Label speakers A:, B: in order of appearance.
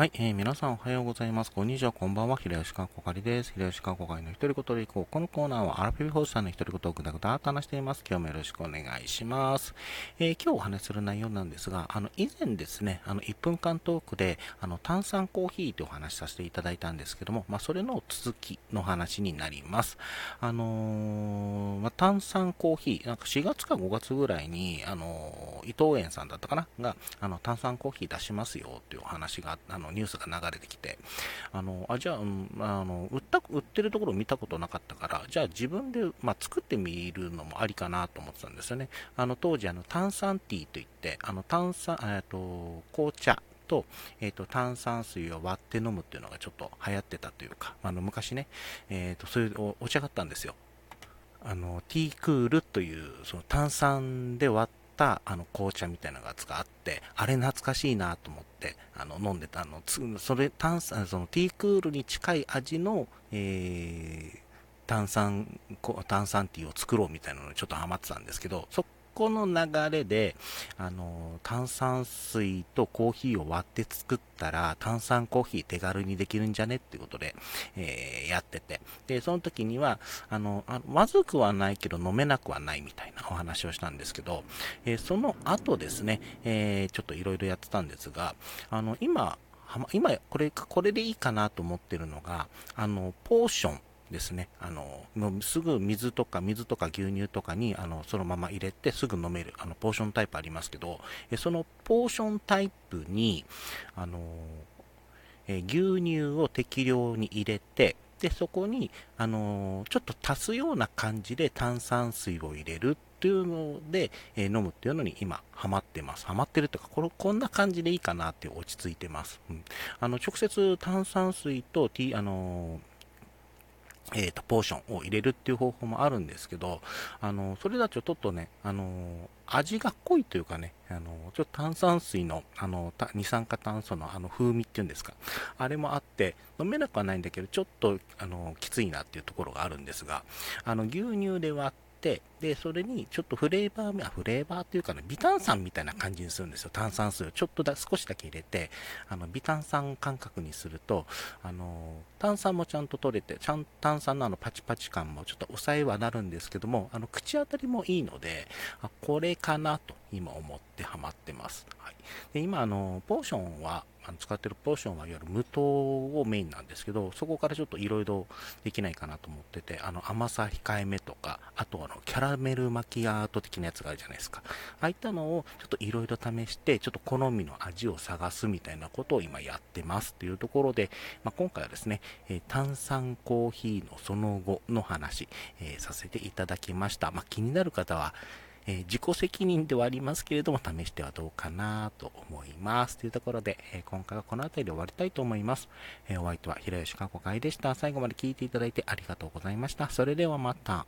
A: はい、えー、皆さんおはようございます。こんにちは、こんばんは。平吉川こかりです。平吉川こかりの一人言でいこう。このコーナーはアラフィフホースさんの一人言をぐだぐだと話しています。今日もよろしくお願いします。えー、今日お話しする内容なんですが、あの、以前ですね、あの、1分間トークで、あの、炭酸コーヒーというお話しさせていただいたんですけども、まあ、それの続きの話になります。あのー、まあ、炭酸コーヒー、なんか4月か5月ぐらいに、あの伊藤園さんだったかな？が、あの、炭酸コーヒー出しますよっていうお話が、あの、ニュースが流れてきて、あの、あ、じゃあ、うん、あの、売った、売ってるところ見たことなかったから、じゃあ自分で、まあ、作ってみるのもありかなと思ってたんですよね。あの、当時、あの、炭酸ティーといって、あの、炭酸、えっと、紅茶、と、えっ、ー、と、炭酸水を割って飲むっていうのがちょっと流行ってたというか、あの、昔ね、えっ、ー、と、そういうお茶があったんですよ。あの、ティークールという、その炭酸で割ったあの紅茶みたいなのがあって、あれ懐かしいなと思って、あの飲んでたの、それ炭酸、そのティークールに近い味の、えー、炭酸、炭酸ティーを作ろうみたいなのにちょっとハマってたんですけど、そっこの流れで、あの、炭酸水とコーヒーを割って作ったら、炭酸コーヒー手軽にできるんじゃねっていうことで、えー、やってて。で、その時には、あの、あまずくはないけど飲めなくはないみたいなお話をしたんですけど、えー、その後ですね、えー、ちょっといろいろやってたんですが、あの、今、今、これ、これでいいかなと思ってるのが、あの、ポーションですね。あの、もうすぐ水とか水とか牛乳とかに、あの、そのまま入れてすぐ飲める、あの、ポーションタイプありますけど、えそのポーションタイプに、あの、え牛乳を適量に入れて、で、そこに、あのちょっと足すような感じで炭酸水を入れるっていうので、え、飲むっていうのに今、ハマってます。ハマってるというか、これ、こんな感じでいいかなって落ち着いてます。うん。あの、直接炭酸水とティー、あのえっ、ー、と、ポーションを入れるっていう方法もあるんですけど、あの、それだとちょっとね、あの、味が濃いというかね、あの、ちょっと炭酸水の、あの、二酸化炭素のあの風味っていうんですか、あれもあって、飲めなくはないんだけど、ちょっと、あの、きついなっていうところがあるんですが、あの、牛乳で割って、、で、それにちょっとフレーバー、フレーバーというかね、微炭酸みたいな感じにするんですよ。炭酸水をちょっとだ、少しだけ入れて、あの、微炭酸感覚にすると、あの、炭酸もちゃんと取れて、ちゃん、炭酸のあのパチパチ感もちょっと抑えはなるんですけども、あの、口当たりもいいので、あ、これかなと今思ってハマってます。はい。で、今、あの、ポーションは、あの使ってるポーションはいわゆる無糖をメインなんですけど、そこからちょっといろいろできないかなと思ってて、あの甘さ控えめとか、あとあのキャラメルマキアート的なやつがあるじゃないですか。ああいったのをちょっといろいろ試して、ちょっと好みの味を探すみたいなことを今やってますというところで、まあ、今回はですね、えー、炭酸コーヒーのその後の話、えー、させていただきました。まあ、気になる方は、えー、自己責任ではありますけれども、試してはどうかなと思います。というところで、えー、今回はこの辺りで終わりたいと思います。えー、お相手は平吉かこかいでした。最後まで聞いていただいてありがとうございました。それではまた。